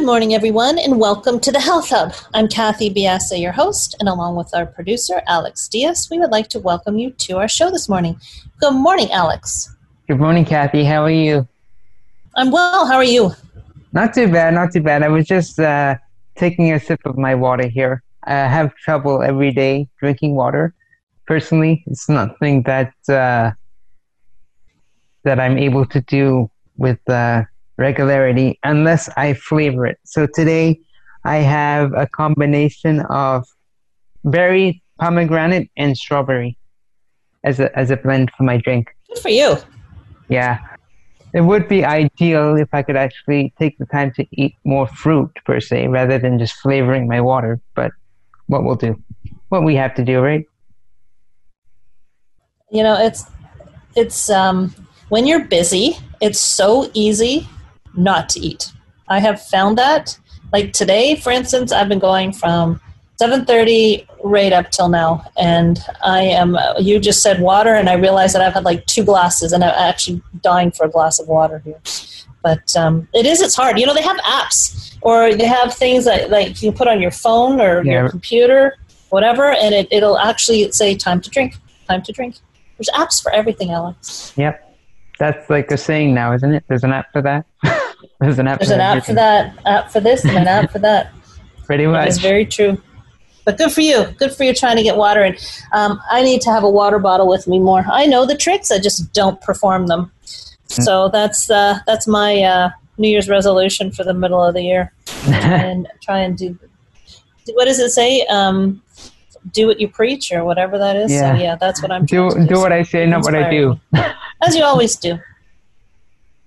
Good morning, everyone, and welcome to the Health Hub. I'm Kathy Biasa, your host, and along with our producer, Alex Diaz, we would like to welcome you to our show this morning. Good morning, Alex. Good morning, Kathy. How are you? I'm well. How are you? Not too bad, not too bad. I was just uh, taking a sip of my water here. I have trouble every day drinking water. Personally, it's nothing that uh, that I'm able to do with uh, regularity unless I flavor it. So today I have a combination of berry, pomegranate, and strawberry as a as a blend for my drink. Good for you. Yeah. It would be ideal if I could actually take the time to eat more fruit per se rather than just flavoring my water, but what we'll do. What we have to do, right? You know, it's it's um when you're busy, it's so easy not to eat. I have found that. Like today, for instance, I've been going from 7:30 right up till now, and I am. You just said water, and I realized that I've had like two glasses, and I'm actually dying for a glass of water here. But um, it is. It's hard. You know, they have apps, or they have things that like you can put on your phone or Yeah. your computer, whatever, and it, it'll actually say time to drink. Time to drink. There's apps for everything, Alex. Yep. That's like a saying now, isn't it? There's an app for that. There's an app There's for an app for that, app for this, and an app for that. Pretty much. is very true. But good for you. Good for you trying to get water in. Um, I need to have a water bottle with me more. I know the tricks. I just don't perform them. So that's uh, that's my uh, New Year's resolution for the middle of the year. and try and do. What does it say? Um, do what you preach, or whatever that is. Yeah. So yeah, that's what I'm. do do what I say, not what I do. as you always do.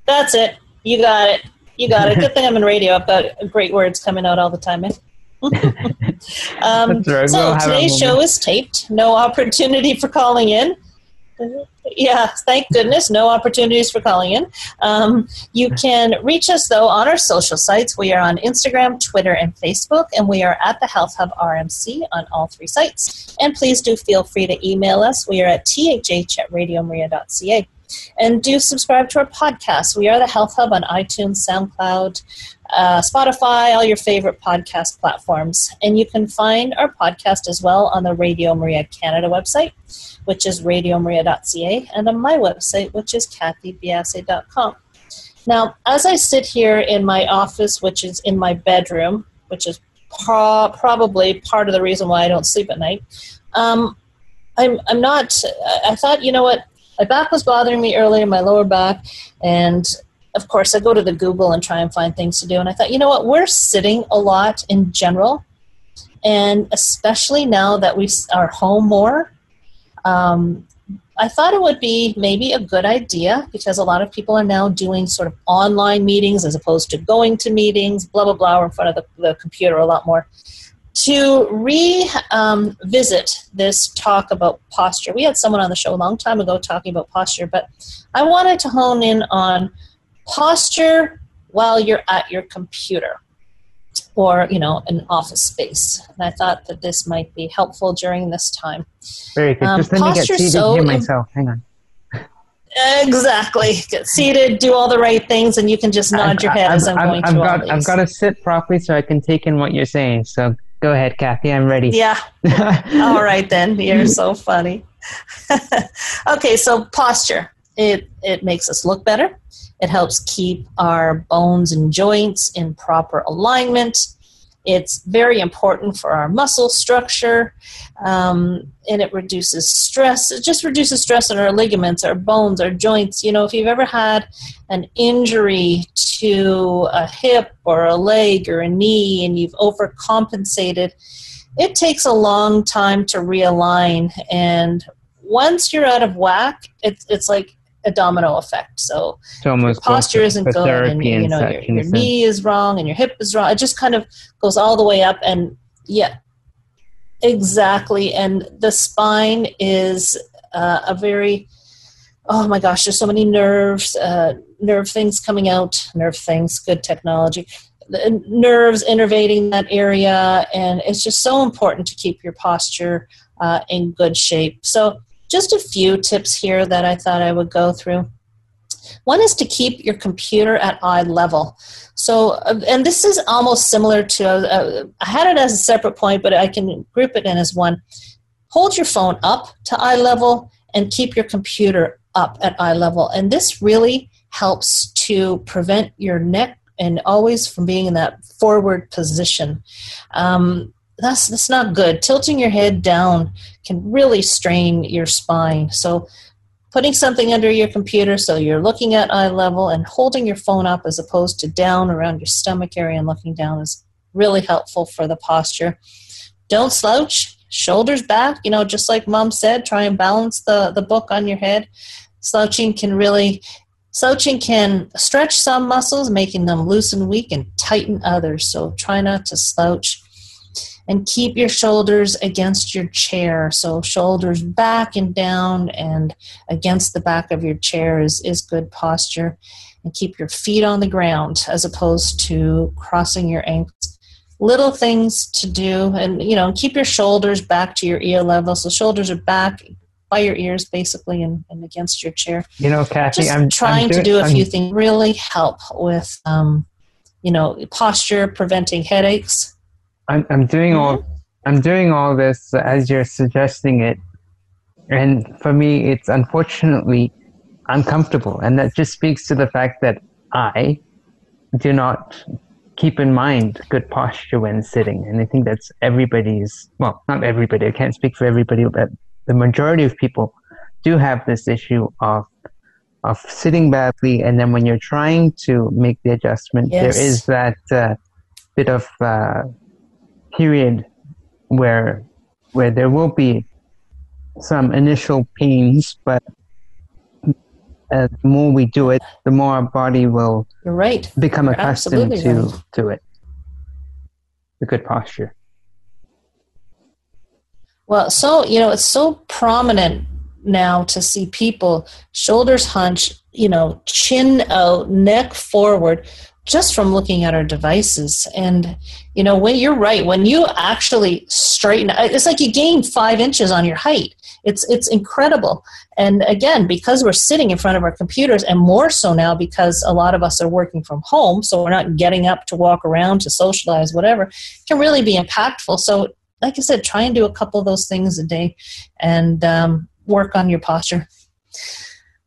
That's it. You got it. You got it. Good thing I'm in radio. I've got great words coming out all the time. um, right. so We'll today's show is taped. No opportunity for calling in. Yeah, thank goodness. No opportunities for calling in. Um, you can reach us, though, on our social sites. We are on Instagram, Twitter, and Facebook, and we are at the Health Hub RMC on all three sites. And please do feel free to email us. We are at thh at radiomaria.ca. And do subscribe to our podcast. We are the Health Hub on iTunes, SoundCloud, uh, Spotify, all your favorite podcast platforms. And you can find our podcast as well on the Radio Maria Canada website, which is radiomaria.ca, and on my website, which is kathybiase.com. Now, as I sit here in my office, which is in my bedroom, which is pro- probably part of the reason why I don't sleep at night, um, I'm, I'm not, I thought, you know what, my back was bothering me earlier, my lower back, and of course, I go to the Google and try and find things to do. And I thought, you know what, we're sitting a lot in general, and especially now that we are home more. Um, I thought it would be maybe a good idea because a lot of people are now doing sort of online meetings as opposed to going to meetings, blah, blah, blah, in front of the, the computer a lot more. To revisit um, this talk about posture. We had someone on the show a long time ago talking about posture, but I wanted to hone in on posture while you're at your computer or you know an office space and i thought that this might be helpful during this time Very good. Um, Just let me get seated so here myself. Hang on. exactly get seated do all the right things and you can just nod your head as i'm, I've, going I've through all got, these I've got to sit properly so I can take in what you're saying. So go ahead, Kathy. I'm ready. yeah. All right then. You're so funny. Okay so posture. It it makes us look better. It helps keep our bones and joints in proper alignment It's very important for our muscle structure, um, and it reduces stress. It just reduces stress in our ligaments, our bones, our joints. You know, if you've ever had an injury to a hip or a leg or a knee and you've overcompensated, it takes a long time to realign. And once you're out of whack, it's, it's like a domino effect. So your posture isn't good, and you know your, your knee is wrong, and your hip is wrong. It just kind of goes all the way up, and yeah, exactly. And the spine is uh, a very oh my gosh, there's so many nerves, uh, nerve things coming out, nerve things, good technology. The nerves innervating that area, and it's just so important to keep your posture uh, in good shape. So just a few tips here that I thought I would go through. One is to keep your computer at eye level. So, uh, and this is almost similar to, uh, I had it as a separate point, but I can group it in as one. Hold your phone up to eye level and keep your computer up at eye level. And this really helps to prevent your neck and always from being in that forward position. Um, that's that's not good. Tilting your head down can really strain your spine. So putting something under your computer so you're looking at eye level and holding your phone up as opposed to down around your stomach area and looking down is really helpful for the posture. Don't slouch, shoulders back, you know, just like mom said, try and balance the, the book on your head. Slouching can really Slouching can stretch some muscles, making them loose and weak, and tighten others. So try not to slouch and keep your shoulders against your chair. So shoulders back and down and against the back of your chair is, is good posture. And keep your feet on the ground as opposed to crossing your ankles. Little things to do, and you know, keep your shoulders back to your ear level. So shoulders are back by your ears, basically, and, and against your chair. You know, Kathy, Just I'm trying I'm to do a I'm, few things really help with, um, you know, posture, preventing headaches I'm, I'm doing all Mm-hmm. I'm doing all this as you're suggesting it, and for me, it's unfortunately uncomfortable, and that just speaks to the fact that I do not keep in mind good posture when sitting, and I think that's everybody's. Well, not everybody. I can't speak for everybody, but the majority of people do have this issue of of sitting badly, and then when you're trying to make the adjustment, Yes. there is that uh, bit of uh, period where where there will be some initial pains, but uh, the more we do it, the more our body will You're right. become You're accustomed to right. to it. The good posture. Well, so you know, it's so prominent now to see people shoulders hunched, you know, chin out, neck forward, just from looking at our devices. And you know, when you're right, when you actually straighten, it's like you gain five inches on your height. It's it's incredible. And again, because we're sitting in front of our computers, and more so now because a lot of us are working from home, so we're not getting up to walk around to socialize, whatever, can really be impactful. So like I said, try and do a couple of those things a day and um, work on your posture.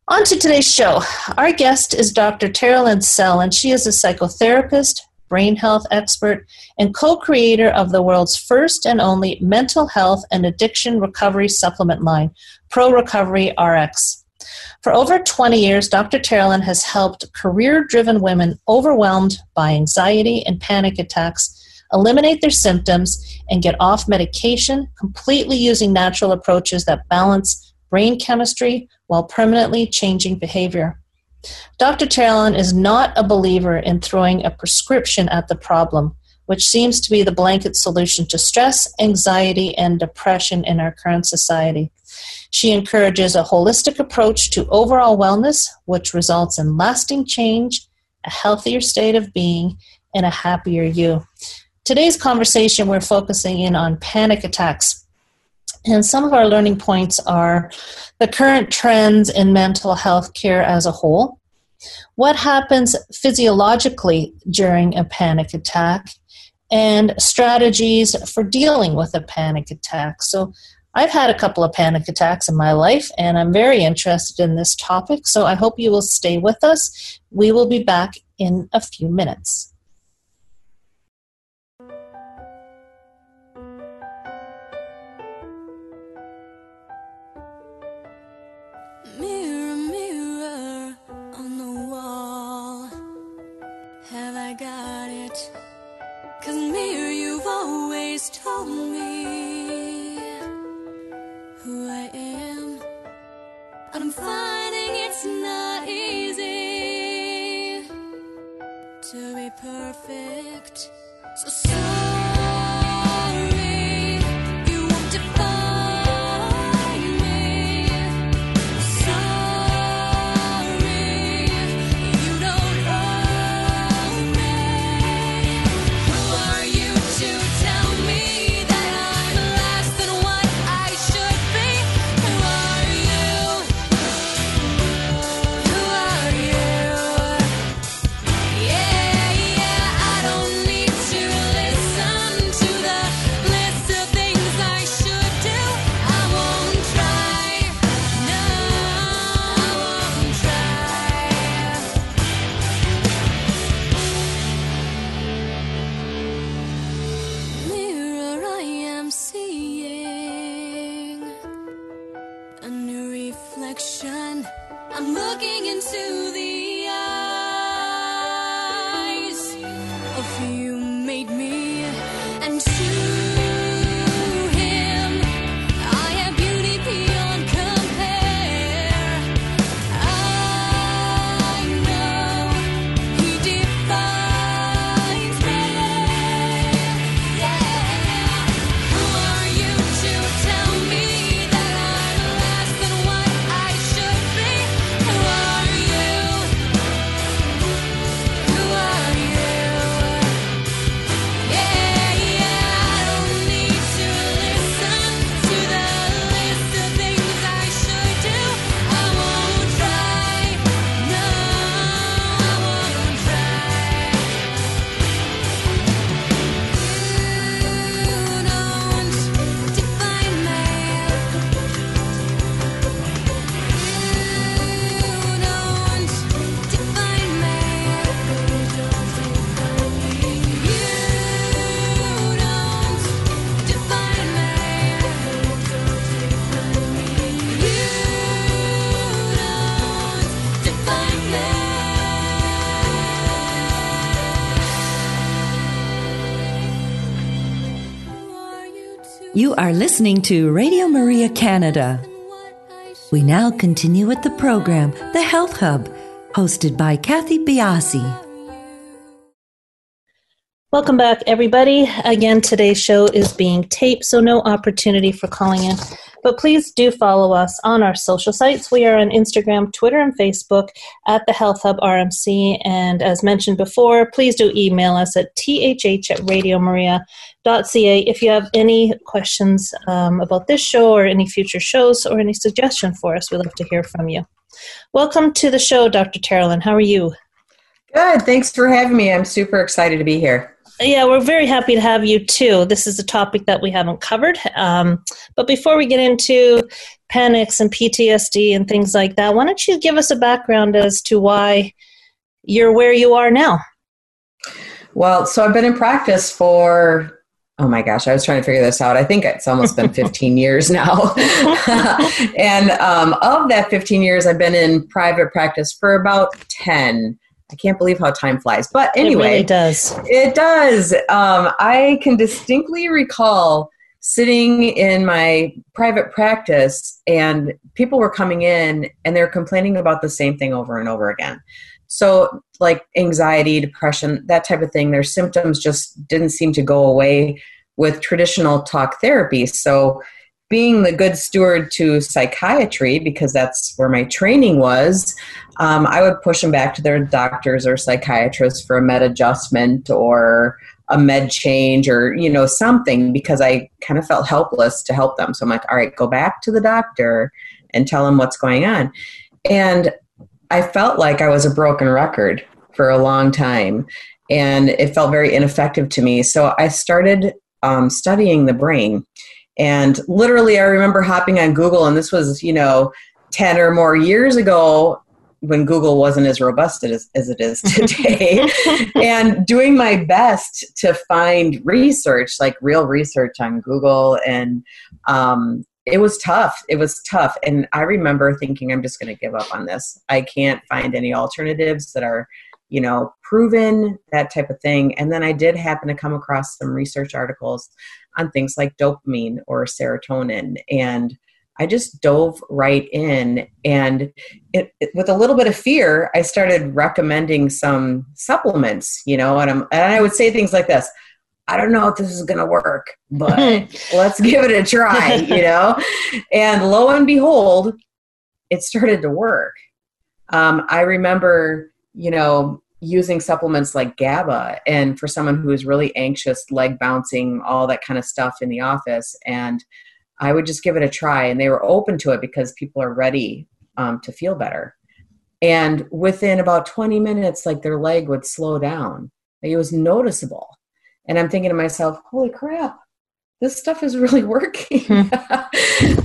On to today's show. Our guest is Dr. Terrell Sell, and she is a psychotherapist, brain health expert, and co creator of the world's first and only mental health and addiction recovery supplement line, Pro Recovery RX. For over 20 years, Dr. Terrell has helped career driven women overwhelmed by anxiety and panic attacks eliminate their symptoms, and get off medication completely using natural approaches that balance brain chemistry while permanently changing behavior. Dr. Terrell is not a believer in throwing a prescription at the problem, which seems to be the blanket solution to stress, anxiety, and depression in our current society. She encourages a holistic approach to overall wellness, which results in lasting change, a healthier state of being, and a happier you. Today's conversation, we're focusing in on panic attacks. And some of our learning points are the current trends in mental health care as a whole, what happens physiologically during a panic attack, and strategies for dealing with a panic attack. So, I've had a couple of panic attacks in my life, and I'm very interested in this topic. So, I hope you will stay with us. We will be back in a few minutes. Perfect. So sorry, are listening to Radio Maria Canada. We now continue with the program, The Health Hub, hosted by Kathy Biasi. Welcome back, everybody. Again, today's show is being taped, so no opportunity for calling in. But please do follow us on our social sites. We are on Instagram, Twitter, and Facebook at the Health Hub RMC. And as mentioned before, please do email us at thh at radiomaria.ca if you have any questions um, about this show or any future shows or any suggestion for us. We'd love to hear from you. Welcome to the show, Dr. Terrelin. How are you? Good. Thanks for having me. I'm super excited to be here. Yeah, we're very happy to have you too. This is a topic that we haven't covered. Um, but before we get into panics and PTSD and things like that, why don't you give us a background as to why you're where you are now? Well, so I've been in practice for, oh my gosh, I was trying to figure this out. I think it's almost been 15 years now. and um, of that 15 years, I've been in private practice for about 10. I can't believe how time flies. But anyway, it really does. It does. Um, I can distinctly recall sitting in my private practice and people were coming in and they're complaining about the same thing over and over again. So, like anxiety, depression, that type of thing, their symptoms just didn't seem to go away with traditional talk therapy. So, being the good steward to psychiatry, because that's where my training was, um, I would push them back to their doctors or psychiatrists for a med adjustment or a med change or you know something because I kind of felt helpless to help them. So I'm like, all right, go back to the doctor and tell them what's going on. And I felt like I was a broken record for a long time, and it felt very ineffective to me. So I started um, studying the brain. And literally, I remember hopping on Google, and this was, you know, 10 or more years ago when Google wasn't as robust as, as it is today, and doing my best to find research, like real research on Google. And um, it was tough. It was tough. And I remember thinking, I'm just going to give up on this. I can't find any alternatives that are you know, proven, that type of thing. And then I did happen to come across some research articles on things like dopamine or serotonin. And I just dove right in and it, it- with a little bit of fear, I started recommending some supplements, you know, and, I'm, and I would say things like this. I don't know if this is going to work, but let's give it a try, you know? And lo and behold, it started to work. Um, I remember, you know, using supplements like GABA and for someone who is really anxious, leg bouncing, all that kind of stuff in the office. And I would just give it a try. And they were open to it because people are ready um, to feel better. And within about 20 minutes, like their leg would slow down. It was noticeable. And I'm thinking to myself, holy crap, this stuff is really working. Hmm.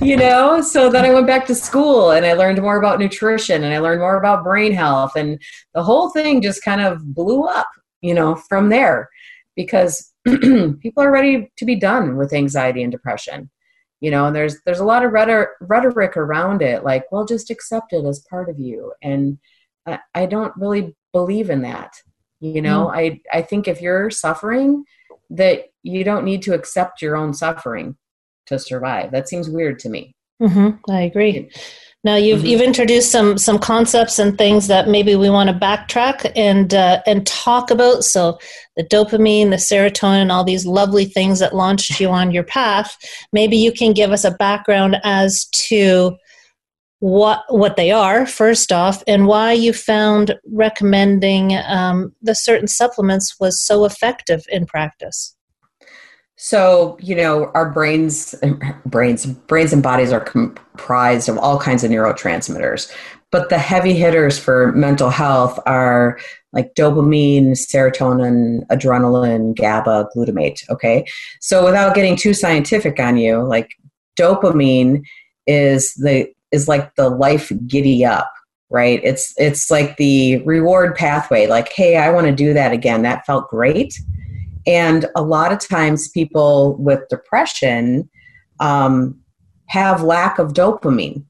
you know? So then I went back to school and I learned more about nutrition and I learned more about brain health. And the whole thing just kind of blew up, you know, from there because people are ready to be done with anxiety and depression. You know, and there's there's a lot of rhetoric, around it, like, well, just accept it as part of you. And I, I don't really believe in that. You know, hmm. I I think if you're suffering, that you don't need to accept your own suffering to survive. That seems weird to me. hmm I agree. Now you've Mhm. you've introduced some some concepts and things that maybe we want to backtrack and uh, and talk about. So the dopamine, the serotonin, all these lovely things that launched you on your path. Maybe you can give us a background as to what what they are first off, and why you found recommending um, the certain supplements was so effective in practice. So, you know, our brains, brains, brains and bodies are comprised of all kinds of neurotransmitters. But the heavy hitters for mental health are like dopamine, serotonin, adrenaline, GABA, glutamate. Okay. So without getting too scientific on you, like dopamine is the is like the life giddy up, right? It's it's like the reward pathway, like, hey, I want to do that again. That felt great. And a lot of times, people with depression um, have lack of dopamine.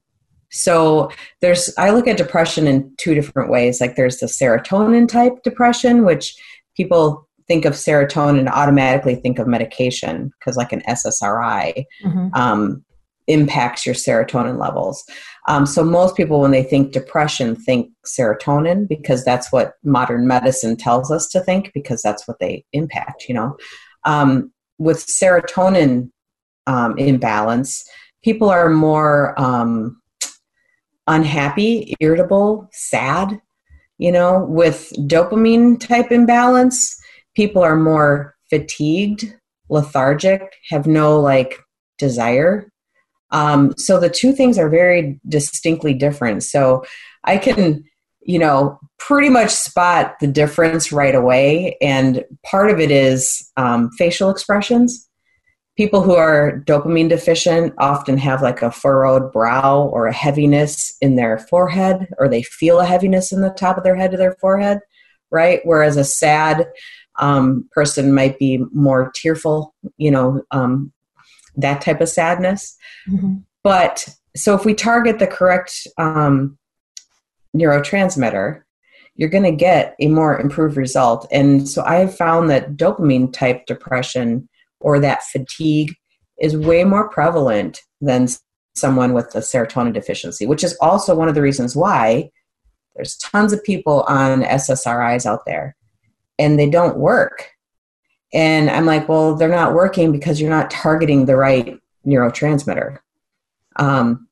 So there's, I look at depression in two different ways. Like there's the serotonin type depression, which people think of serotonin automatically think of medication because, like an SSRI, um, impacts your serotonin levels. Um, so most people, when they think depression, think serotonin because that's what modern medicine tells us to think because that's what they impact. You know, um, with serotonin um, imbalance, people are more um, unhappy, irritable, sad. You know, with dopamine type imbalance, people are more fatigued, lethargic, have no like desire um, so the two things are very distinctly different. So I can, you know, pretty much spot the difference right away. And part of it is um, facial expressions. People who are dopamine deficient often have like a furrowed brow or a heaviness in their forehead, or they feel a heaviness in the top of their head to their forehead, right? Whereas a sad um, person might be more tearful, you know, um, that type of sadness. But so if we target the correct um, neurotransmitter, you're going to get a more improved result. And so I've found that dopamine type depression or that fatigue is way more prevalent than someone with a serotonin deficiency, which is also one of the reasons why there's tons of people on SSRIs out there and they don't work. And I'm like, well, they're not working because you're not targeting the right neurotransmitter. Um,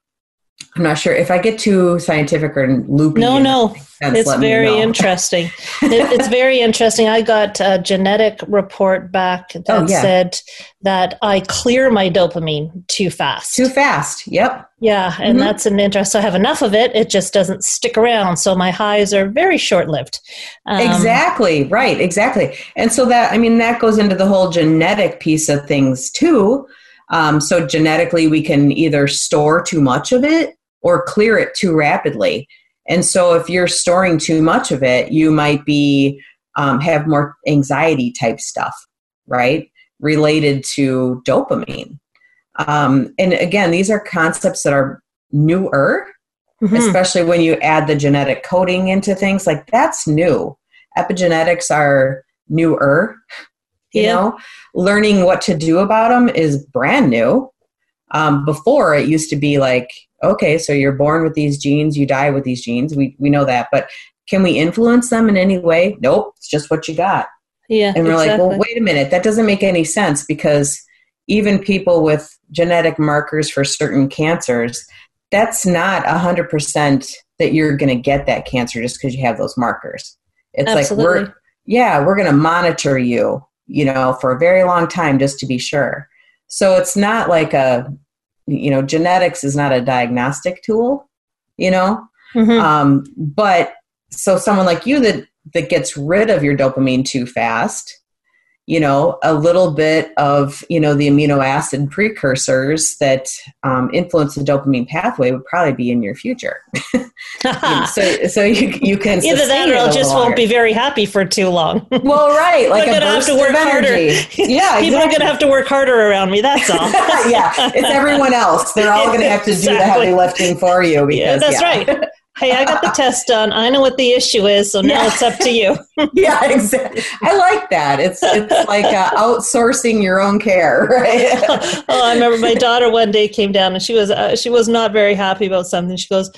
I'm not sure if I get too scientific or loopy. No, no, sense, it's very interesting. It- it's very interesting. I got a genetic report back that Oh, yeah. said that I clear my dopamine too fast. Too fast. Yep. yeah, and Mhm. that's an interest. So I have enough of it; it just doesn't stick around. So my highs are very short-lived. Um, exactly. Right. Exactly. And so that, I mean, that goes into the whole genetic piece of things too. Um, so genetically, we can either store too much of it or clear it too rapidly. And so if you're storing too much of it, you might be um, have more anxiety type stuff, right? Related to dopamine. Um, and again, these are concepts that are newer mhm. especially when you add the genetic coding into things like that's new epigenetics are newer you Yeah. know learning what to do about them is brand new Um, before it used to be like, okay, so you're born with these genes, you die with these genes. We we know that, but can we influence them in any way? Nope, it's just what you got. Yeah. And we're like, well, wait a minute, that doesn't make any sense because even people with genetic markers for certain cancers, that's not 100% that you're going to get that cancer just because you have those markers. It's like, we're, yeah, we're going to monitor you, you know, for a very long time just to be sure. So it's not like a, you know, genetics is not a diagnostic tool, you know, Mhm. um, but so someone like you that that gets rid of your dopamine too fast, you know, a little bit of you know the amino acid precursors that um, influence the dopamine pathway would probably be in your future. so so you you can Either that or it a I little just won't be very happy for too long. well, right, like a gonna have to work harder. Yeah, People are going to have to work harder around me. That's all. yeah, it's everyone else. They're all going to have to do the heavy lifting for you. Because, Yeah, that's yeah. right. Hey, I got the test done. I know what the issue is, so now Yeah. it's up to you. yeah, exactly. I like that. It's it's like uh, outsourcing your own care, right? oh, I remember my daughter one day came down and she was uh, she was not very happy about something. She goes,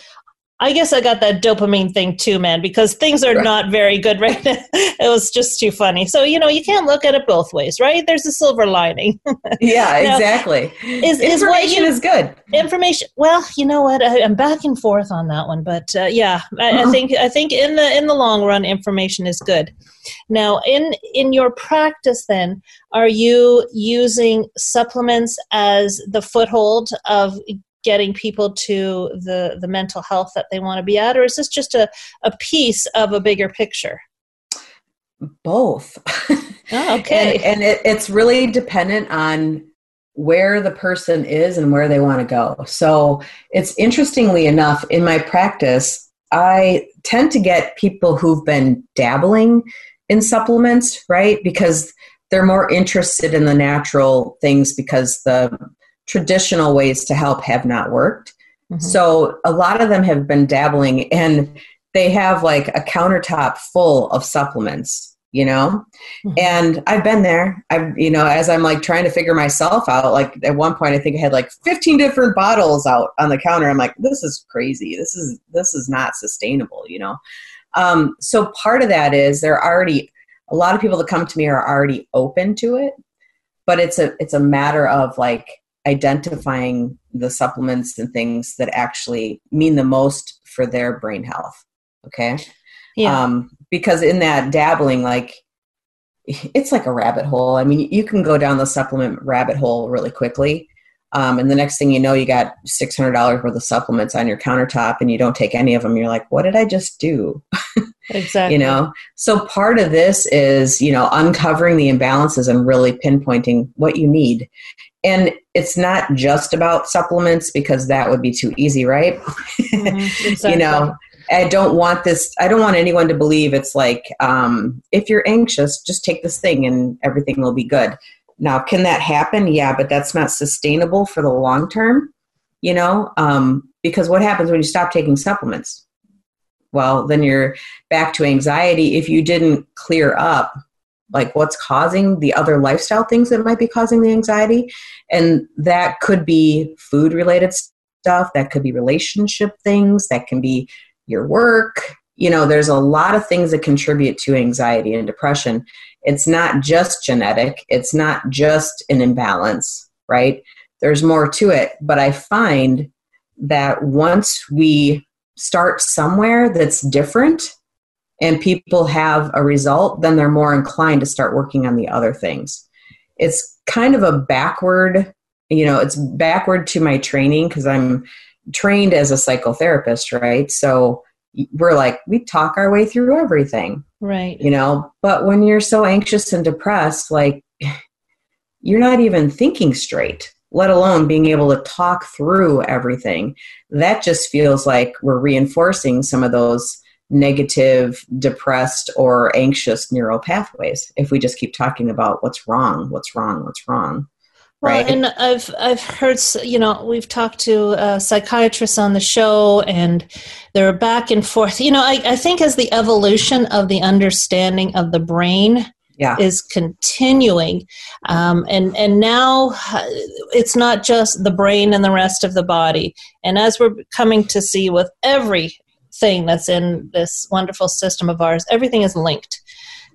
"I guess I got that dopamine thing too, man, because things are Right. not very good right now." it was just too funny. So you know, you can't look at it both ways, right? There's a silver lining. yeah, Now, exactly. is- is what Information you- is good. information well you know what I, i'm back and forth on that one but uh, yeah I, I Uh-huh. think i think in the in the long run information is good now in in your practice then are you using supplements as the foothold of getting people to the the mental health that they want to be at or is this just a, a piece of a bigger picture Both. oh, okay and and it, it's really dependent on where the person is and where they want to go. So it's interestingly enough, in my practice, I tend to get people who've been dabbling in supplements, right? Because they're more interested in the natural things because the traditional ways to help have not worked. Mhm. So a lot of them have been dabbling and they have like a countertop full of supplements, you know? Mhm. And I've been there. I've, you know, as I'm like trying to figure myself out, like at one point I think I had like 15 different bottles out on the counter. I'm like, this is crazy. This is, this is not sustainable, you know? Um, so part of that is they're already, a lot of people that come to me are already open to it, but it's a, it's a matter of like identifying the supplements and things that actually mean the most for their brain health. Okay? Yeah. Um, because in that dabbling like it's like a rabbit hole. I mean you can go down the supplement rabbit hole really quickly um, and the next thing you know you got $600 worth of supplements on your countertop and you don't take any of them. You're like what did i just do? Exactly. You know? So part of this is you know uncovering the imbalances and really pinpointing what you need and it's not just about supplements because that would be too easy right? Mhm, exactly. you know i don't want this i don't want anyone to believe it's like um, if you're anxious just take this thing and everything will be good. Now can that happen? Yeah but that's not sustainable for the long term you know? Um, because what happens when you stop taking supplements? Well then you're back to anxiety if you didn't clear up like what's causing the other lifestyle things that might be causing the anxiety. And that could be food related stuff that could be relationship things that can be your work. You know there's a lot of things that contribute to anxiety and depression. It's not just genetic. It's not just an imbalance right? There's more to it but i find that once we start somewhere that's different and people have a result then they're more inclined to start working on the other things. It's kind of a backward you know it's backward to my training because i'm trained as a psychotherapist right? So we're like we talk our way through everything right. you know? But when you're so anxious and depressed like you're not even thinking straight let alone being able to talk through everything. That just feels like we're reinforcing some of those negative depressed or anxious neural pathways if we just keep talking about what's wrong what's wrong what's wrong Well, right and I've I've heard you know we've talked to uh, psychiatrists on the show, and they're back and forth. You know, I, I think as the evolution of the understanding of the brain Yeah. is continuing, um, and and now uh, it's not just the brain and the rest of the body. And as we're coming to see with everything that's in this wonderful system of ours, everything is linked.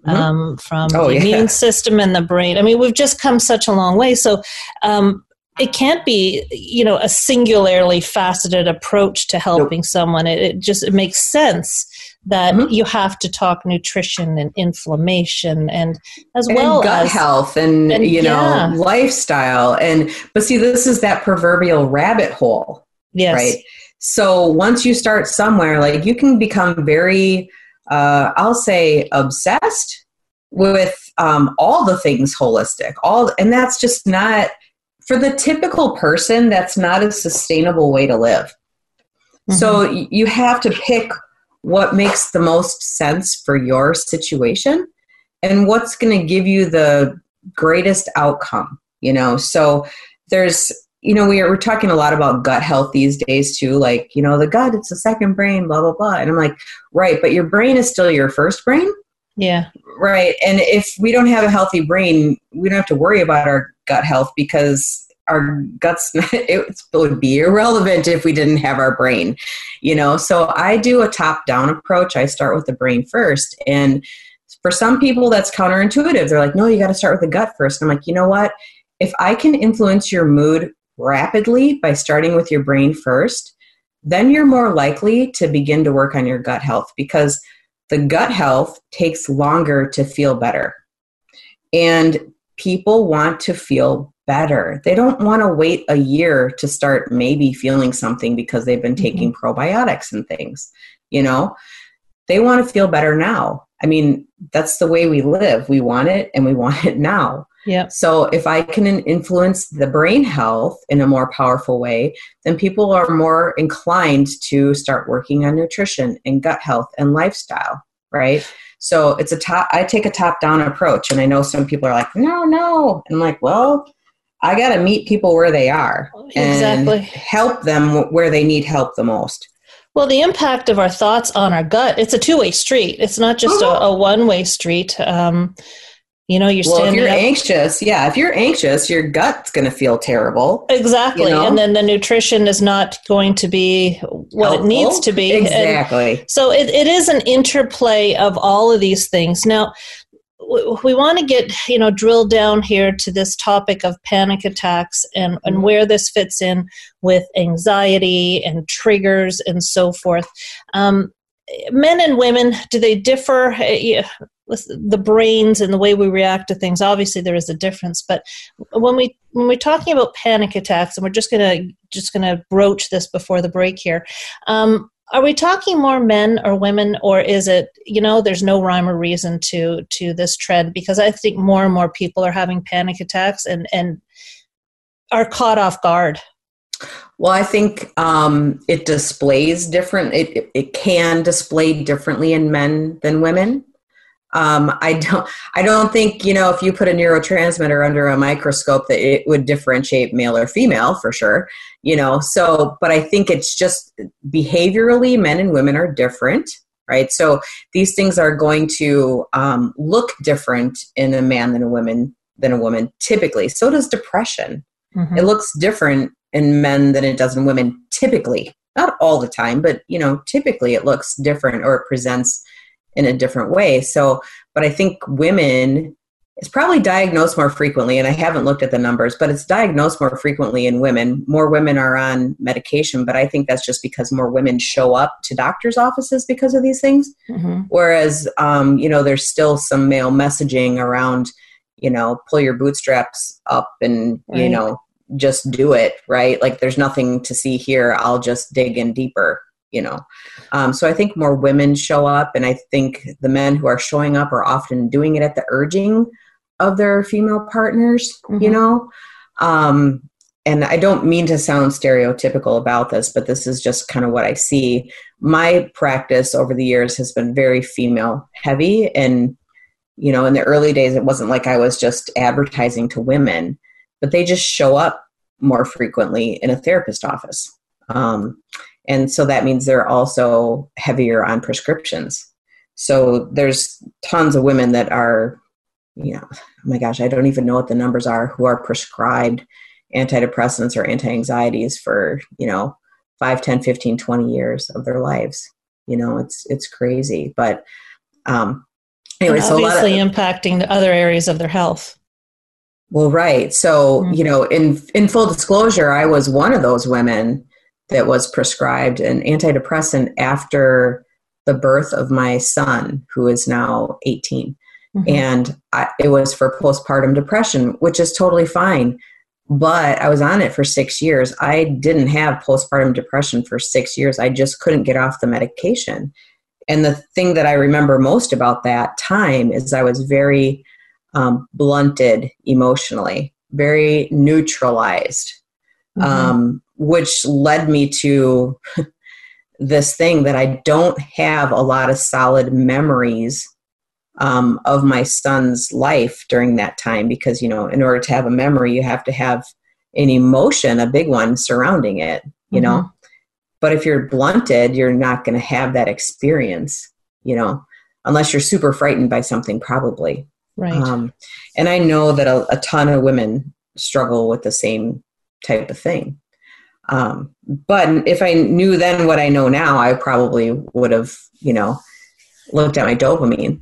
Mhm. Um, from Oh, the yeah. immune system and the brain. I mean, we've just come such a long way. So um, it can't be, you know, a singularly faceted approach to helping someone. It, it just it makes sense that Mhm. you have to talk nutrition and inflammation and as and well gut as health and, and- you know yeah. lifestyle and but see this is that proverbial rabbit hole yes, right so once you start somewhere like you can become very uh, i'll say obsessed with um, all the things holistic all and that's just not for the typical person that's not a sustainable way to live so Mm-hmm. y- you have to pick what makes the most sense for your situation and what's going to give you the greatest outcome you know so there's you know we are, we're talking a lot about gut health these days too like you know the gut it's the second brain blah blah blah and i'm like right but your brain is still your first brain yeah Right. And if we don't have a healthy brain, we don't have to worry about our gut health because our guts it would be irrelevant if we didn't have our brain. You know, so I do a top down approach. I start with the brain first. And for some people that's counterintuitive. They're like, "No, you got to start with the gut first. And I'm like, "You know what? If I can influence your mood rapidly by starting with your brain first, then you're more likely to begin to work on your gut health because the gut health takes longer to feel better. And people want to feel better. They don't want to wait a year to start maybe feeling something because they've been mm-hmm. taking probiotics and things, you know? They want to feel better now. I mean, that's the way we live. We want it and we want it now. Yeah So if I can influence the brain health in a more powerful way, then people are more inclined to start working on nutrition and gut health and lifestyle, right? So it's a top I take a top down approach and I know some people are like, "No, no." And I'm like, "Well, I got to meet people where they are and Exactly. help them where they need help the most." well the impact of our thoughts on our gut it's a two-way street it's not just a, a one-way street um, you know you're Well, if you're up anxious, yeah, if you're anxious, your gut's going to feel terrible. Exactly. you know? And then the nutrition is not going to be what it needs to be. And Exactly. so it, it is an interplay of all of these things. Now, w- we want to get, you know, drill down here to this topic of panic attacks and, and Mhm. where this fits in with anxiety and triggers and so forth. Um, men and women, do they differ? The brains and the way we react to things, obviously there is a difference. But when we when we're talking about panic attacks, and we're just gonna just gonna broach this before the break here. Um, are we talking more men or women, or is it you know there's no rhyme or reason to to this trend? Because I think more and more people are having panic attacks and and are caught off guard. Well, I think um, it displays different. It, it- it can display differently in men than women. Um, I don't. I don't think you know if you put a neurotransmitter under a microscope that it would differentiate male or female for sure. You know. So, but I think it's just behaviorally, men and women are different, right? So these things are going to um, look different in a man than a woman than a woman typically. So does depression Mhm. it looks different in men than it does in women typically not all the time but you know typically it looks different or it presents in a different way. So but i think women it's probably diagnosed more frequently and i haven't looked at the numbers but it's diagnosed more frequently in women. More women are on medication but i think that's just because more women show up to doctors offices because of these things. Mhm. whereas um, you know there's still some male messaging around you know pull your bootstraps up and you know just do it right? Like there's nothing to see here. I'll just dig in deeper you know. Um, so i think more women show up and i think the men who are showing up are often doing it at the urging of their female partners you Mhm. know? Um, and i don't mean to sound stereotypical about this but this is just kind of what i see. My practice over the years has been very female heavy and you know in the early days it wasn't like i was just advertising to women but they just show up more frequently in a therapist office. Um, and so that means they're also heavier on prescriptions so there's tons of women that are you know, oh my gosh, I don't even know what the numbers are who are prescribed antidepressants or anti-anxieties for, you know, 5, 10, 15, 20 years of their lives. You know, it's it's crazy. But um anyway, so lot of, obviously impacting the other areas of their health. Well, right. So, Mhm. you know, in in full disclosure, I was one of those women that was prescribed an antidepressant after the birth of my son, who is now 18. Mhm. And I, it was for postpartum depression, which is totally fine. But I was on it for six years. I didn't have postpartum depression for six years. I just couldn't get off the medication. And the thing that I remember most about that time is I was very um, blunted emotionally, very neutralized, Mhm. um, which led me to this thing that I don't have a lot of solid memories um, of my son's life during that time because, you know, in order to have a memory, you have to have an emotion, a big one surrounding it, you know. But if you're blunted, you're not going to have that experience, you know, unless you're super frightened by something, probably. right. Um, and I know that a, a ton of women struggle with the same type of thing. Um, but if I knew then what I know now, I probably would have, you know, looked at my dopamine.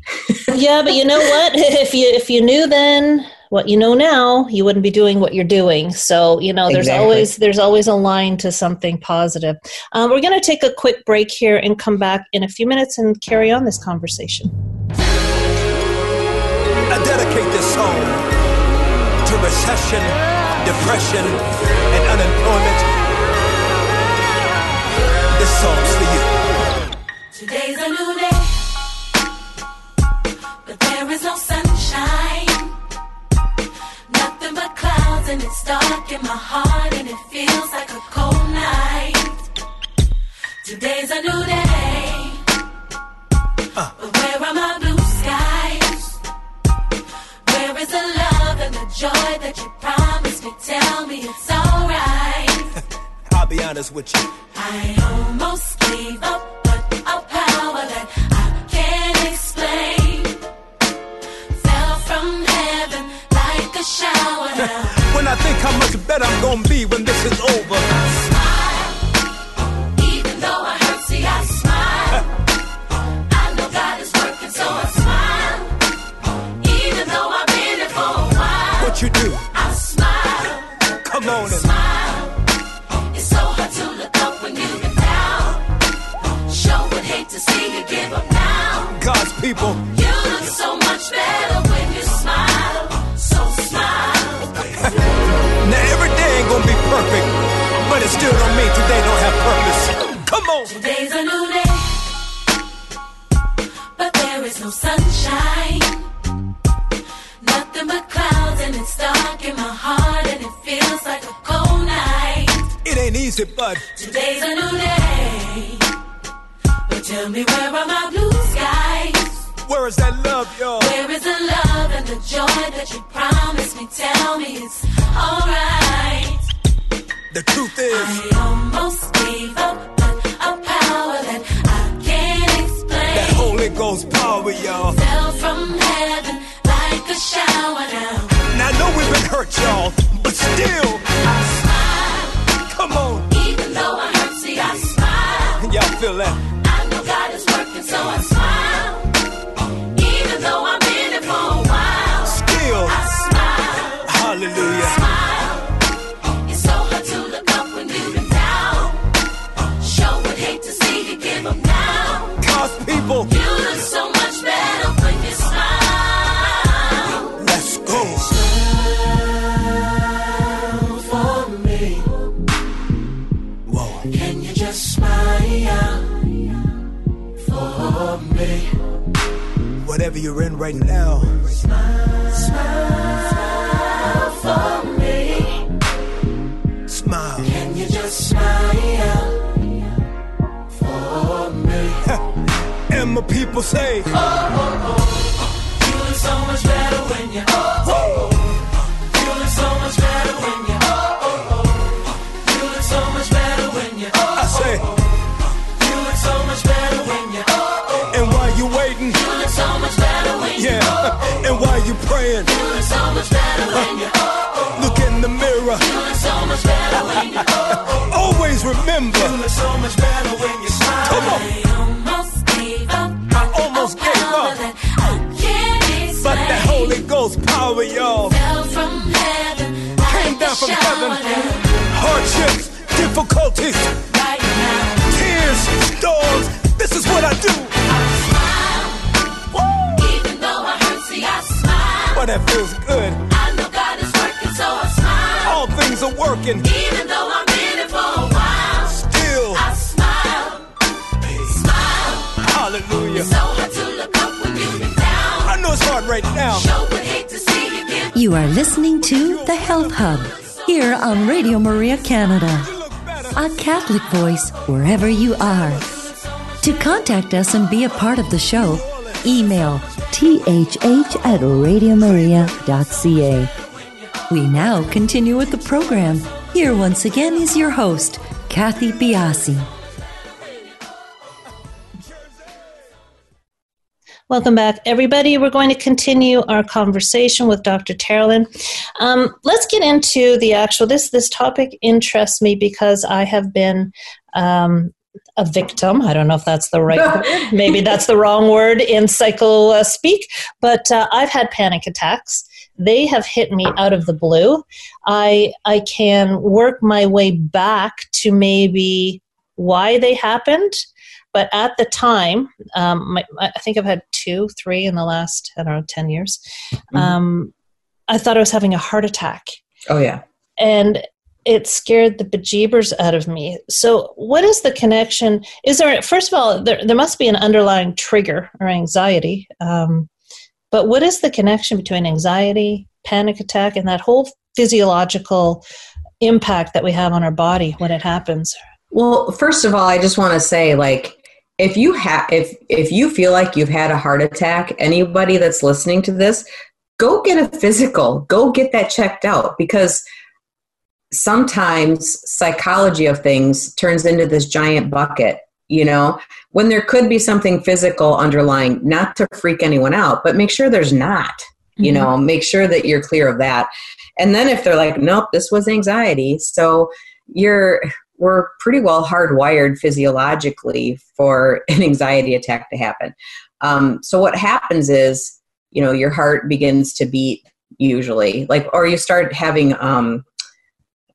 yeah, but you know what? If you if you knew then what you know now, you wouldn't be doing what you're doing. So you know, there's Exactly. always there's always a line to something positive. Um, we're going to take a quick break here and come back in a few minutes and carry on this conversation. I dedicate this song to recession, depression, is no sunshine. Nothing but clouds, and it's dark in my heart, and it feels like a cold night. Today's a new day, but where are my blue skies? Where is the love and the joy that you promised me? Tell me it's alright. I'll be honest with you. I almost gave up, When I think how much better I'm gonna be when this is over. I smile, even though I hurt. See, I smile. I know God is working, so I smile. Even though I've been here for a while, What you do? I smile. Come on and smile. It's so hard to look up when you've been down. Sure would hate to see you give up now. God's people. It still don't mean today don't have purpose. Come on. Today's a new day, but there is no sunshine. Nothing but clouds, and it's dark in my heart, and it feels like a cold night. It ain't easy, but Today's a new day, but tell me where are my blue skies? where is that love, y'all? Where is the love and the joy that you promised me? Tell me it's alright. The truth is, I almost gave up, but a power that I can't explain. that Holy Ghost power, y'all. fell from heaven like a shower now. Now I know we've been hurt, y'all, Whatever you're in right now, Smile smile for me. smile. Can you just smile for me? And my people say, oh, oh, oh, You look so much better when you. You you. and while you waiting, look so much better when you. yeah, and praying. Feeling so much better when you Look in the mirror. feeling so much better when you Always remember. so much better when you smile. Come on. almost gave up. I almost gave up. I can't But that. Holy Ghost power, y'all. fell from heaven. Came like down from heaven. Hardships, difficulties, Right now, tears, storms. This is what I do. I But that feels good. I know God is working, so I smile. All things are working. Even though I'm in it for a while, Still, I smile. Smile. hallelujah. So hard to look up when you've been down. I know it's hard right now. Sure would hate to see you give You are listening to The Health Hub here on Radio Maria Canada, You look better. a Catholic voice wherever you are. To contact us and be a part of the show, email thh at radiomaria.ca. We now continue with the program. Here once again is your host, Kathy Biasi. Welcome back, everybody. We're going to continue our conversation with Dr. Terlin. Um, let's get into the actual. This this topic interests me because I have been um, a victim. I don't know if that's the right word. Maybe that's the wrong word in cycle uh, speak. But uh, I've had panic attacks. They have hit me out of the blue. I I can work my way back to maybe why they happened but at the time, um, my, I think I've had two, three in the last, I don't know, 10 years. Um, I thought I was having a heart attack. Oh yeah. And it scared the bejeebers out of me. So, what is the connection? Is there, first of all, there, there must be an underlying trigger or anxiety. Um, but what is the connection between anxiety, panic attack, and that whole physiological impact that we have on our body when it happens? Well, first of all, I just want to say, like, if you have, if if you feel like you've had a heart attack, anybody that's listening to this, go get a physical. Go get that checked out because sometimes psychology of things turns into this giant bucket. You know, when there could be something physical underlying, not to freak anyone out, but make sure there's not. You Mhm. know, make sure that you're clear of that. And then if they're like, nope, this was anxiety, so you're we're pretty well hardwired physiologically for an anxiety attack to happen. Um, so what happens is, you know, your heart begins to beat usually, like, or you start having um,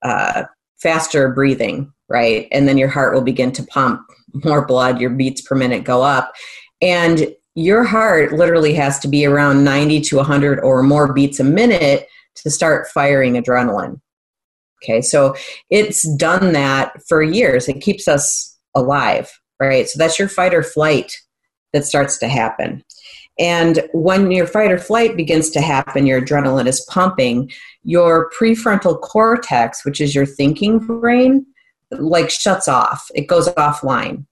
uh, faster breathing, right? And then your heart will begin to pump more blood. Your beats per minute go up, and your heart literally has to be around 90 to 100 or more beats a minute to start firing adrenaline. Okay, so it's done that for years. It keeps us alive, right? So that's your fight or flight that starts to happen. And when your fight or flight begins to happen, your adrenaline is pumping, your prefrontal cortex, which is your thinking brain, like shuts off. It goes offline.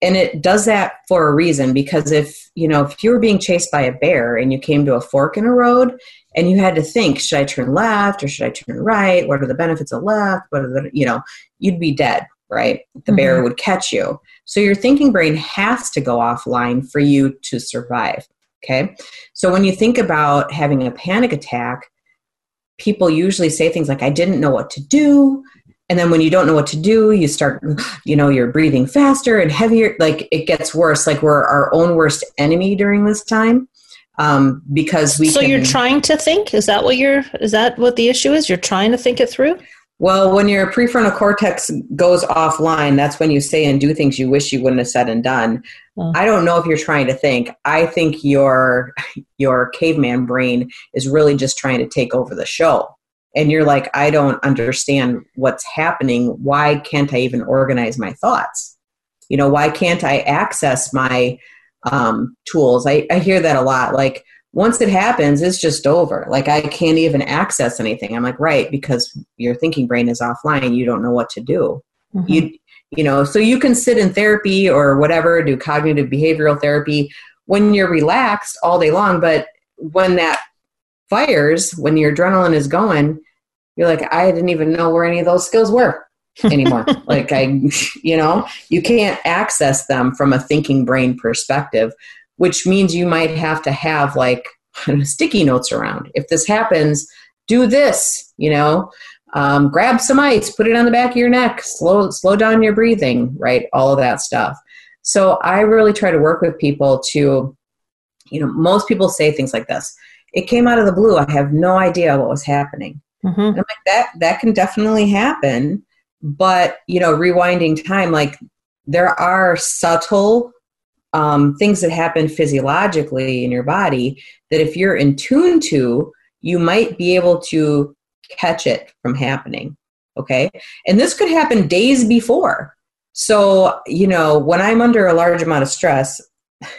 And it does that for a reason because if, you know, if you were being chased by a bear and you came to a fork in a road and you had to think, should I turn left or should I turn right? What are the benefits of left? What are the, you know, you'd be dead, right? The bear mm-hmm. would catch you. So your thinking brain has to go offline for you to survive. Okay. So when you think about having a panic attack, people usually say things like, I didn't know what to do. And then when you don't know what to do, you start, you know, you're breathing faster and heavier. Like it gets worse. Like we're our own worst enemy during this time um, because we. so can- you're trying to think is that what you're is that what the issue is you're trying to think it through Well, when your prefrontal cortex goes offline, that's when you say and do things you wish you wouldn't have said and done. Oh. I don't know if you're trying to think. I think your your caveman brain is really just trying to take over the show. And you're like, I don't understand what's happening. Why can't I even organize my thoughts? You know, why can't I access my um, tools? I, I hear that a lot. Like, once it happens, it's just over. Like, I can't even access anything. I'm like, right, because your thinking brain is offline. You don't know what to do mm-hmm. you you know so you can sit in therapy or whatever do cognitive behavioral therapy when you're relaxed all day long but when that fires when your adrenaline is going you're like i didn't even know where any of those skills were anymore like i you know you can't access them from a thinking brain perspective which means you might have to have like sticky notes around. If this happens, do this, you know, um, grab some ice, put it on the back of your neck, slow, slow down your breathing, right? All of that stuff. So I really try to work with people to, you know, most people say things like this. It came out of the blue. I have no idea what was happening. Mhm. And I'm like, that that can definitely happen. But you know, rewinding time, like there are subtle um, things that happen physiologically in your body that if you're in tune to, you might be able to catch it from happening. Okay. And this could happen days before. So, you know, when I'm under a large amount of stress,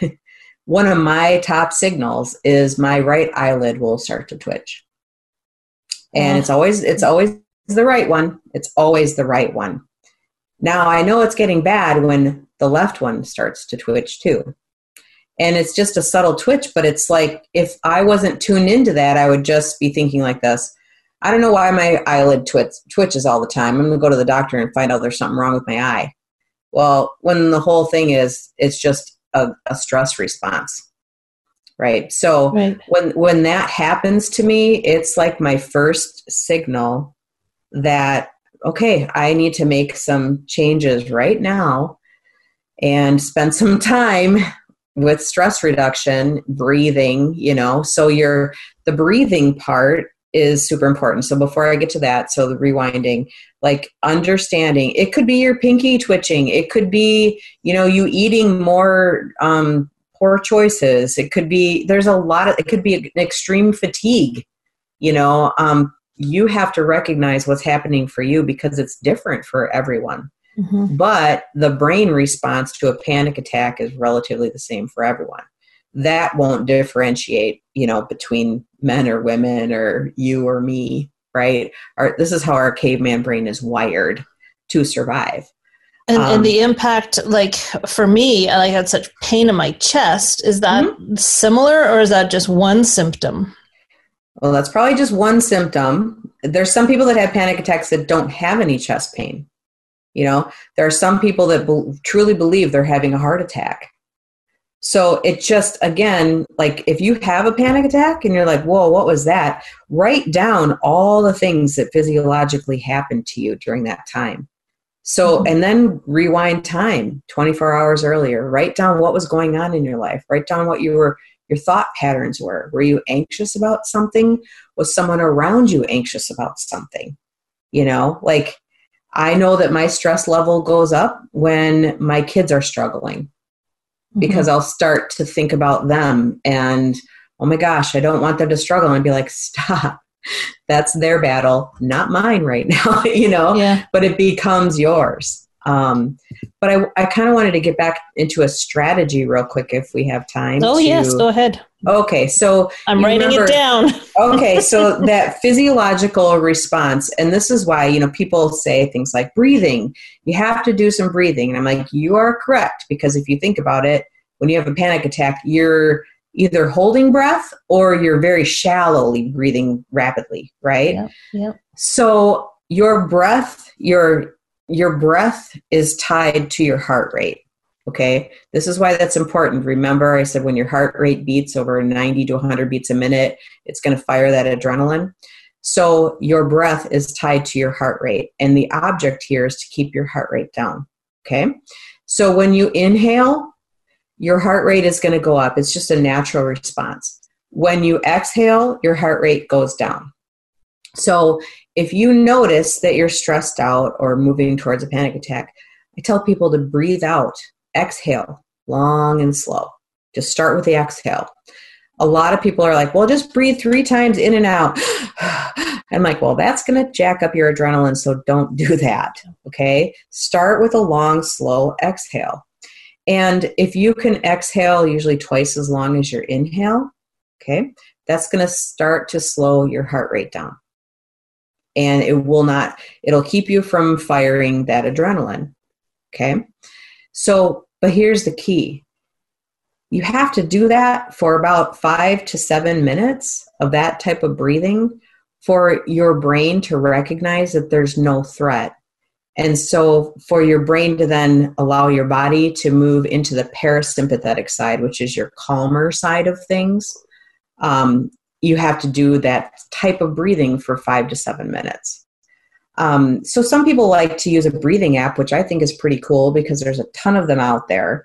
one of my top signals is my right eyelid will start to twitch. And Yeah. it's always it's always the right one. It's always the right one. Now I know it's getting bad when the left one starts to twitch too. And it's just a subtle twitch, but it's like if I wasn't tuned into that, I would just be thinking like this. I don't know why my eyelid twitch, twitches all the time. I'm going to go to the doctor and find out there's something wrong with my eye. Well, when the whole thing is, it's just a, a stress response, right? So Right. when when that happens to me, it's like my first signal that okay, I need to make some changes right now and spend some time with stress reduction, breathing, you know. So your the breathing part is super important. So before I get to that, so the rewinding, like understanding, it could be your pinky twitching, it could be, you know, you eating more um poor choices. It could be there's a lot of it could be an extreme fatigue, you know. Um you have to recognize what's happening for you because it's different for everyone Mhm. but the brain response to a panic attack is relatively the same for everyone that won't differentiate you know between men or women or you or me right our, this is how our caveman brain is wired to survive And, Um, and the impact, like for me, I had such pain in my chest. Is that similar, or is that just one symptom? well that's probably just one symptom there's some people that have panic attacks that don't have any chest pain you know there are some people that be- truly believe they're having a heart attack. So it just again like if you have a panic attack and you're like whoa what was that? write down all the things that physiologically happened to you during that time. So mm-hmm. and then rewind time 24 hours earlier. Write down what was going on in your life. Write down what you were your thought patterns were. Were you anxious about something? Was someone around you anxious about something? You know like i know that my stress level goes up when my kids are struggling mm-hmm. because I'll start to think about them and oh my gosh, I don't want them to struggle and be like, stop. That's their battle, not mine right now, you know, Yeah. but it becomes yours. Um, but I, I kind of wanted to get back into a strategy real quick if we have time. Oh to- yes, go ahead. Okay, so I'm writing remember- it down. okay, so that physiological response, and this is why, you know, people say things like breathing, you have to do some breathing. And I'm like, you are correct, because if you think about it, when you have a panic attack, you're either holding breath or you're very shallowly breathing rapidly, right? Yep, yep. So your breath, your your breath is tied to your heart rate. Okay, this is why that's important. Remember, I said when your heart rate beats over 90 to 100 beats a minute, it's going to fire that adrenaline. So your breath is tied to your heart rate, and the object here is to keep your heart rate down. Okay, so when you inhale, your heart rate is going to go up. It's just a natural response. When you exhale, your heart rate goes down. So if you notice that you're stressed out or moving towards a panic attack, I tell people to breathe out, exhale, long and slow. Just start with the exhale. A lot of people are like, well, just breathe three times in and out. I'm like, well, that's going to jack up your adrenaline, so don't do that. Okay. Start with a long, slow exhale. And if you can exhale usually twice as long as your inhale, okay, that's going to start to slow your heart rate down. And it will not, it'll keep you from firing that adrenaline. Okay. So, but here's the key you have to do that for about five to seven minutes of that type of breathing for your brain to recognize that there's no threat. And so, for your brain to then allow your body to move into the parasympathetic side, which is your calmer side of things, um, you have to do that type of breathing for five to seven minutes. Um, so some people like to use a breathing app, which I think is pretty cool because there's a ton of them out there,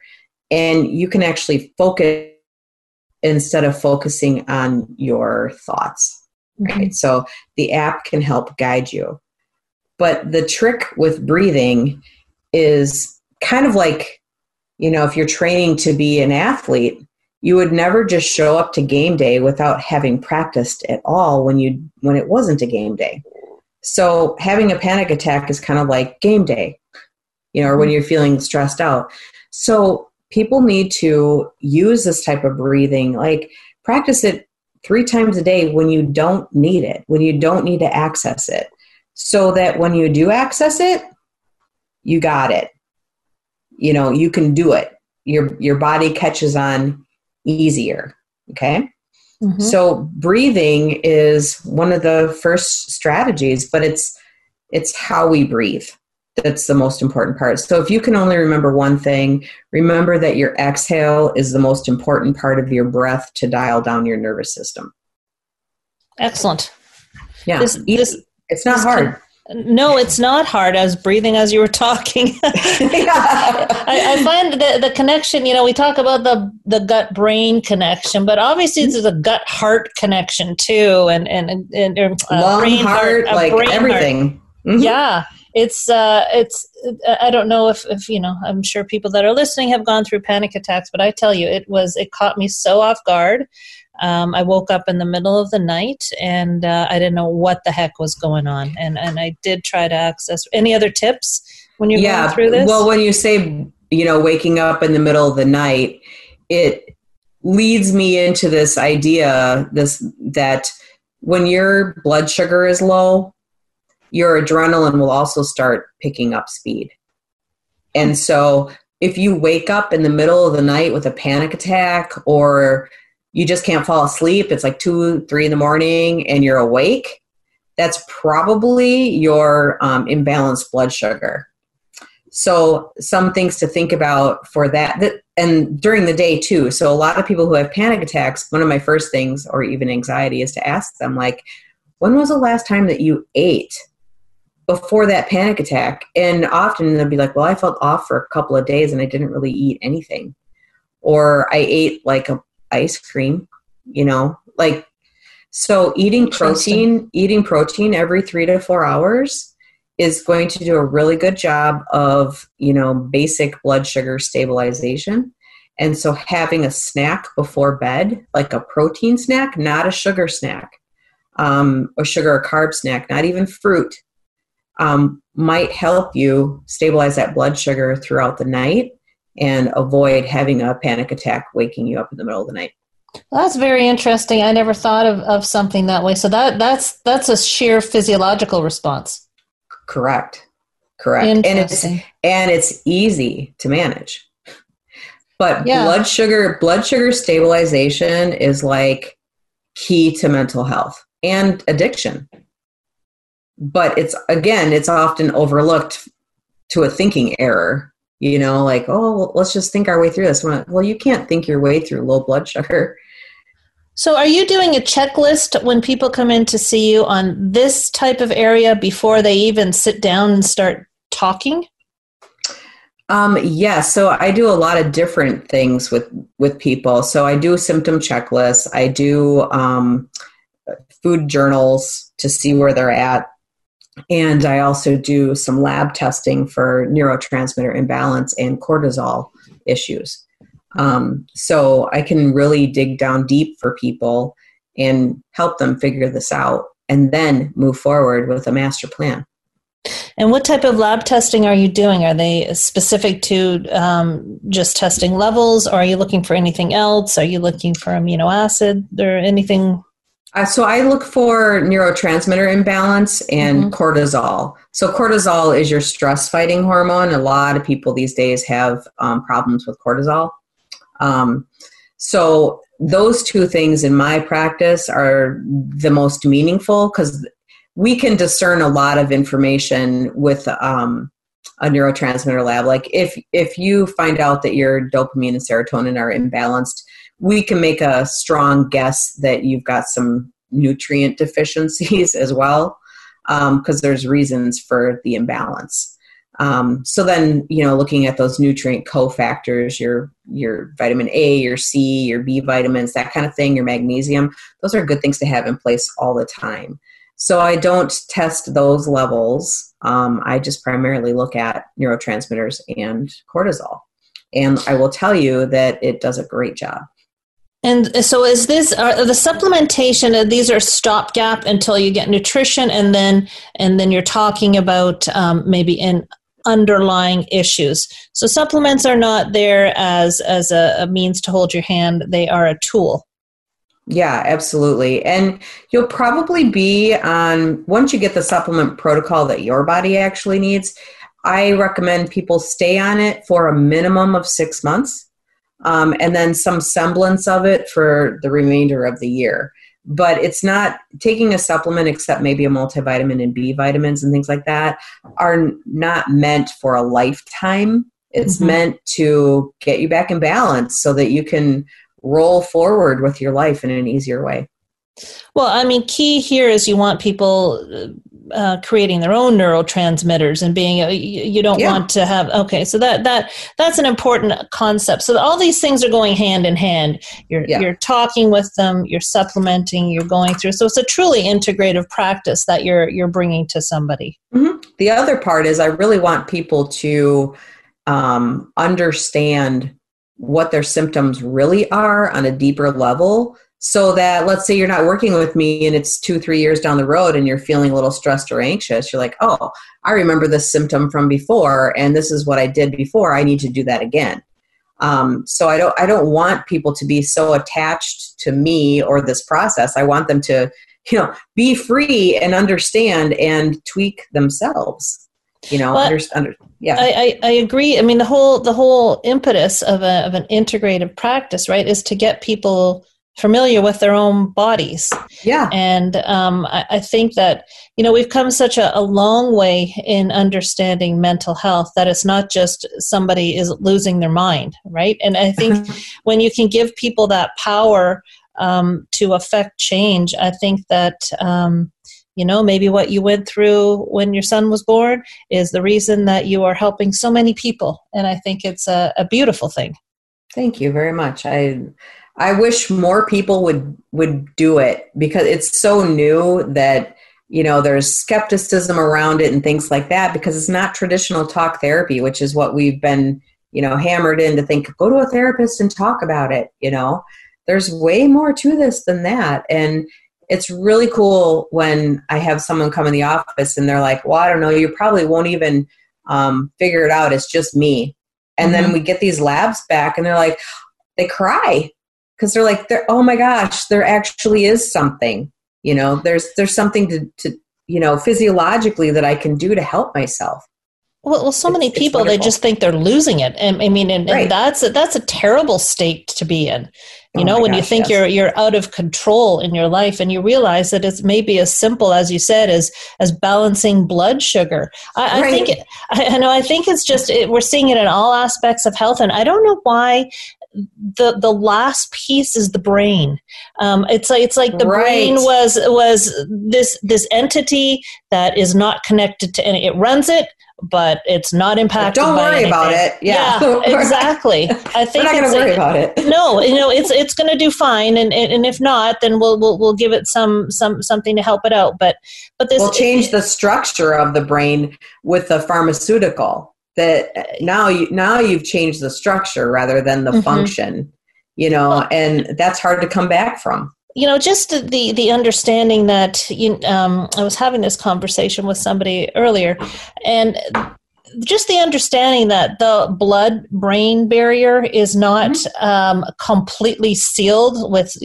and you can actually focus instead of focusing on your thoughts. Right. So the app can help guide you. But the trick with breathing is kind of like, you know, if you're training to be an athlete, you would never just show up to game day without having practiced at all when you when it wasn't a game day. So having a panic attack is kind of like game day, you know, or when mm-hmm. you're feeling stressed out. So people need to use this type of breathing, like practice it three times a day when you don't need it, when you don't need to access it, so that when you do access it, you got it. You know, you can do it. Your your body catches on easier. Okay. Mhm. So breathing is one of the first strategies, but it's it's how we breathe. That's the most important part. So if you can only remember one thing, remember that your exhale is the most important part of your breath to dial down your nervous system. Excellent. Yeah. This- this- it's not hard. No, it's not hard. I was breathing as you were talking. I, I find the, the connection, you know, we talk about the, the gut brain connection, but obviously there's a gut heart connection too. And, and, and, and uh, Lung, brain heart, a like brain heart. everything. Mhm. Yeah. It's, uh, it's, I don't know if, if, you know, I'm sure people that are listening have gone through panic attacks, but I tell you, it was, it caught me so off guard. Um, I woke up in the middle of the night and uh, I didn't know what the heck was going on. And, and I did try to access any other tips when you're yeah. going through this? Well, when you say, you know, waking up in the middle of the night, it leads me into this idea this that when your blood sugar is low, your adrenaline will also start picking up speed. And so if you wake up in the middle of the night with a panic attack or you just can't fall asleep, it's like two, three in the morning and you're awake, that's probably your um, imbalanced blood sugar. So some things to think about for that, that, and during the day too. So a lot of people who have panic attacks, one of my first things, or even anxiety, is to ask them like, when was the last time that you ate before that panic attack? And often they'll be like, well, I felt off for a couple of days and I didn't really eat anything, or I ate like a ice cream, you know, like so eating protein, eating protein every three to four hours is going to do a really good job of, you know, basic blood sugar stabilization. And so having a snack before bed, like a protein snack, not a sugar snack, um, or sugar or carb snack, not even fruit, um, might help you stabilize that blood sugar throughout the night and avoid having a panic attack waking you up in the middle of the night. Well, that's very interesting. I never thought of, of something that way. So that that's that's a sheer physiological response. Correct. Correct. And it's Interesting. and it's easy to manage. But Yeah. blood sugar blood sugar stabilization is like key to mental health and addiction. But it's again, it's often overlooked to a thinking error. You know, like, oh, well, let's just think our way through this. Well, you can't think your way through low blood sugar. So, are you doing a checklist when people come in to see you on this type of area before they even sit down and start talking? Um, yeah, so I do a lot of different things with with people. So I do symptom checklists. I do um, food journals to see where they're at, and I also do some lab testing for neurotransmitter imbalance and cortisol issues. Um, so I can really dig down deep for people and help them figure this out, and then move forward with a master plan. And what type of lab testing are you doing? Are they specific to um, just testing levels, or are you looking for anything else? Are you looking for amino acid or anything? Uh, so I look for neurotransmitter imbalance and cortisol. So cortisol is your stress fighting hormone. A lot of people these days have um, problems with cortisol. Um, so those two things in my practice are the most meaningful because we can discern a lot of information with um, a neurotransmitter lab. Like if if you find out that your dopamine and serotonin are imbalanced, we can make a strong guess that you've got some nutrient deficiencies as well, because there's reasons for the imbalance. Um, so then, you know, looking at those nutrient cofactors, your your vitamin A, your C, your B vitamins, that kind of thing, your magnesium, those are good things to have in place all the time. So I don't test those levels. Um, I just primarily look at neurotransmitters and cortisol. And I will tell you that it does a great job. And so, is this the supplementation? These are stopgap until you get nutrition, and then and then you're talking about um, maybe in underlying issues. So supplements are not there as as a, a means to hold your hand; they are a tool. Yeah, absolutely. And you'll probably be on, once you get the supplement protocol that your body actually needs, I recommend people stay on it for a minimum of six months um, and then some semblance of it for the remainder of the year. But it's not taking a supplement, except maybe a multivitamin and B vitamins and things like that, are not meant for a lifetime. It's Mhm. meant to get you back in balance so that you can roll forward with your life in an easier way. Well, I mean, key here is you want people uh, creating their own neurotransmitters and being. uh, You, you don't Yeah. want to have. Okay, so that that that's an important concept. So all these things are going hand in hand. You're Yeah. you're talking with them. You're supplementing. You're going through. So it's a truly integrative practice that you're you're bringing to somebody. Mhm. The other part is I really want people to um, understand what their symptoms really are on a deeper level so that let's say you're not working with me and it's two three years down the road and you're feeling a little stressed or anxious you're like oh i remember this symptom from before and this is what i did before. I need to do that again. Um, so i don't i don't want people to be so attached to me or this process. I want them to you know be free and understand and tweak themselves you know Well, under, under, yeah. I, I, I agree. I mean, the whole the whole impetus of a of an integrative practice, right, is to get people familiar with their own bodies. yeah And um, I, I think that you know we've come such a, a long way in understanding mental health that it's not just somebody is losing their mind, right? And I think when you can give people that power um, to affect change, I think that um, you know maybe what you went through when your son was born is the reason that you are helping so many people, and I think it's a, a beautiful thing. Thank you very much. I I wish more people would would do it because it's so new that you know there's skepticism around it and things like that because it's not traditional talk therapy, which is what we've been you know hammered in to think go to a therapist and talk about it. You know, there's way more to this than that, and it's really cool when I have someone come in the office and they're like, "Well, I don't know, you probably won't even um, figure it out. It's just me." And then we get these labs back, and they're like, they cry because they're like, they're, "Oh my gosh, there actually is something." You know, there's there's something to, to you know physiologically that I can do to help myself. Well, well so many it's people they just think they're losing it, and I mean, and, and that's a, that's a terrible state to be in. You Oh know, when you think yes. you're you're out of control in your life, and you realize that it's maybe as simple as you said as as balancing blood sugar. I, I think it, I, I know. I think it's just it, we're seeing it in all aspects of health, and I don't know why. The the last piece is the brain. Um, it's like it's like the brain was was this this entity that is not connected to any. It runs it, but it's not impacted. don't worry about it. Yeah. exactly. I We're think not going to worry about it. no, you know, it's it's going to do fine, and, and if not, then we'll we'll we'll give it some some something to help it out. But but this We'll change the structure of the brain with the pharmaceutical. That now you now you've changed the structure rather than the Mhm. function. You know, and that's hard to come back from. you know just the the understanding that you um, i was having this conversation with somebody earlier and just the understanding that the blood brain barrier is not um, completely sealed with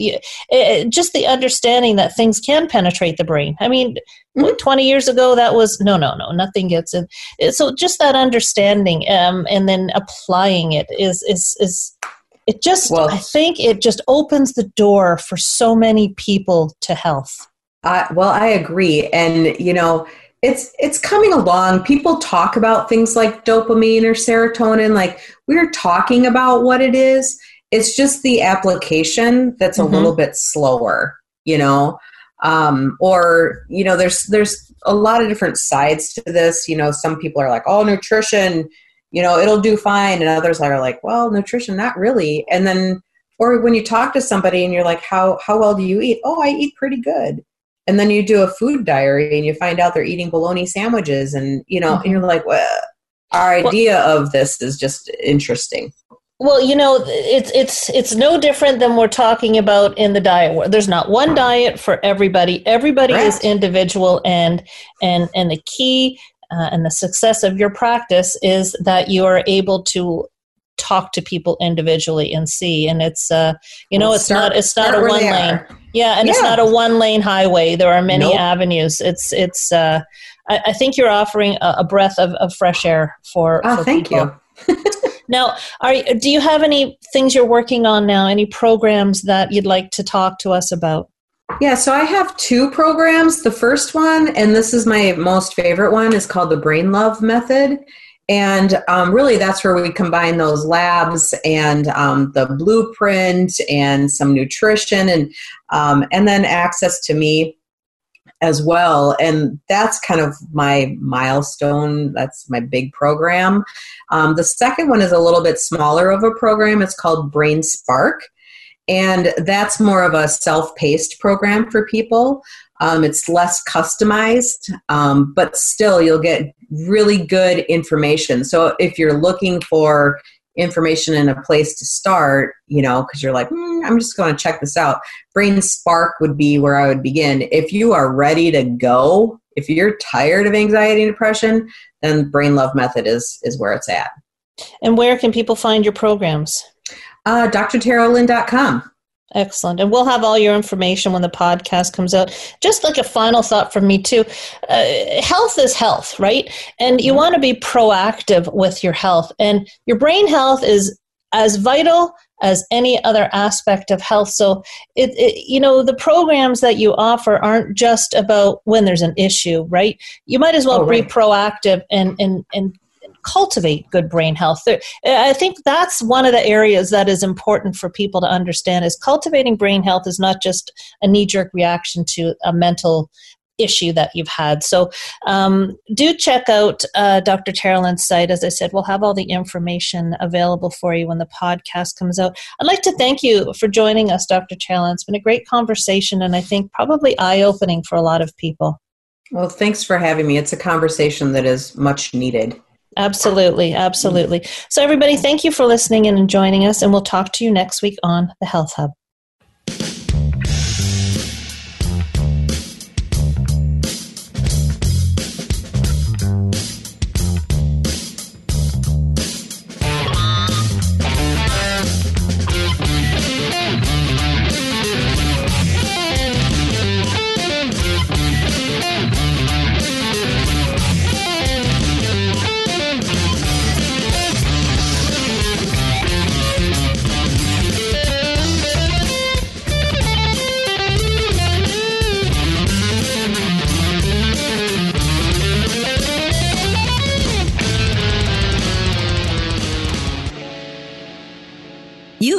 uh, just the understanding that things can penetrate the brain. I mean what, 20 years ago that was no no no nothing gets in so just that understanding um, and then applying it is is is it just Well- i think it just opens the door for so many people to health. Uh, well, I agree, and you know, it's it's coming along. People talk about things like dopamine or serotonin. Like we're talking about what it is. It's just the application that's Mhm. a little bit slower, you know. Um, or you know, there's there's a lot of different sides to this. You know, some people are like, "Oh, nutrition, you know, it'll do fine," and others are like, "Well, nutrition, not really." And then, or when you talk to somebody and you're like, "How how well do you eat?" "Oh, I eat pretty good." And then you do a food diary and you find out they're eating bologna sandwiches and you know and you're like well our Well- idea of this is just interesting Well, you know, it's it's it's no different than we're talking about in the diet world. There's not one diet for everybody. Everybody is individual, and and and the key uh, and the success of your practice is that you are able to talk to people individually and see. And it's uh, you know, Well, it's start- not it's not a one lane. Yeah, and it's not a one lane highway. There are many Nope. avenues. It's it's. Uh, I, I think you're offering a, a breath of, of fresh air for. oh for thank people. you Now, are do you have any things you're working on now? Any programs that you'd like to talk to us about? yeah so i have two programs the first one and this is my most favorite one is called the brain love method and um, really that's where we combine those labs and um, the blueprint and some nutrition and um, and then access to me as well. And that's kind of my milestone. That's my big program. Um, the second one is a little bit smaller of a program. It's called brain spark. And that's more of a self-paced program for people um, it's less customized um, but still you'll get really good information. So if you're looking for information and a place to start you know because you're like "Hmm, i'm just going to check this out brain spark would be where i would begin. If you are ready to go if you're tired of anxiety and depression then brain love method is is where it's at. And where can people find your programs? uh, drtarolyn.com Excellent. And we'll have all your information when the podcast comes out. Just like a final thought from me, too uh, health is health, right? And you want to be proactive with your health. And your brain health is as vital as any other aspect of health. So, it, it, you know, the programs that you offer aren't just about when there's an issue, right? You might as well Oh, right. be proactive and, and, and cultivate good brain health. I think that's one of the areas that is important for people to understand is cultivating brain health is not just a knee-jerk reaction to a mental issue that you've had. So um, do check out uh, Dr. Terrell's site. As I said, we'll have all the information available for you when the podcast comes out. I'd like to thank you for joining us, Dr. Terrell. It's been a great conversation and I think probably eye-opening for a lot of people. Well, thanks for having me. It's a conversation that is much needed. Absolutely, absolutely. So, everybody, thank you for listening and joining us, and we'll talk to you next week on the Health Hub.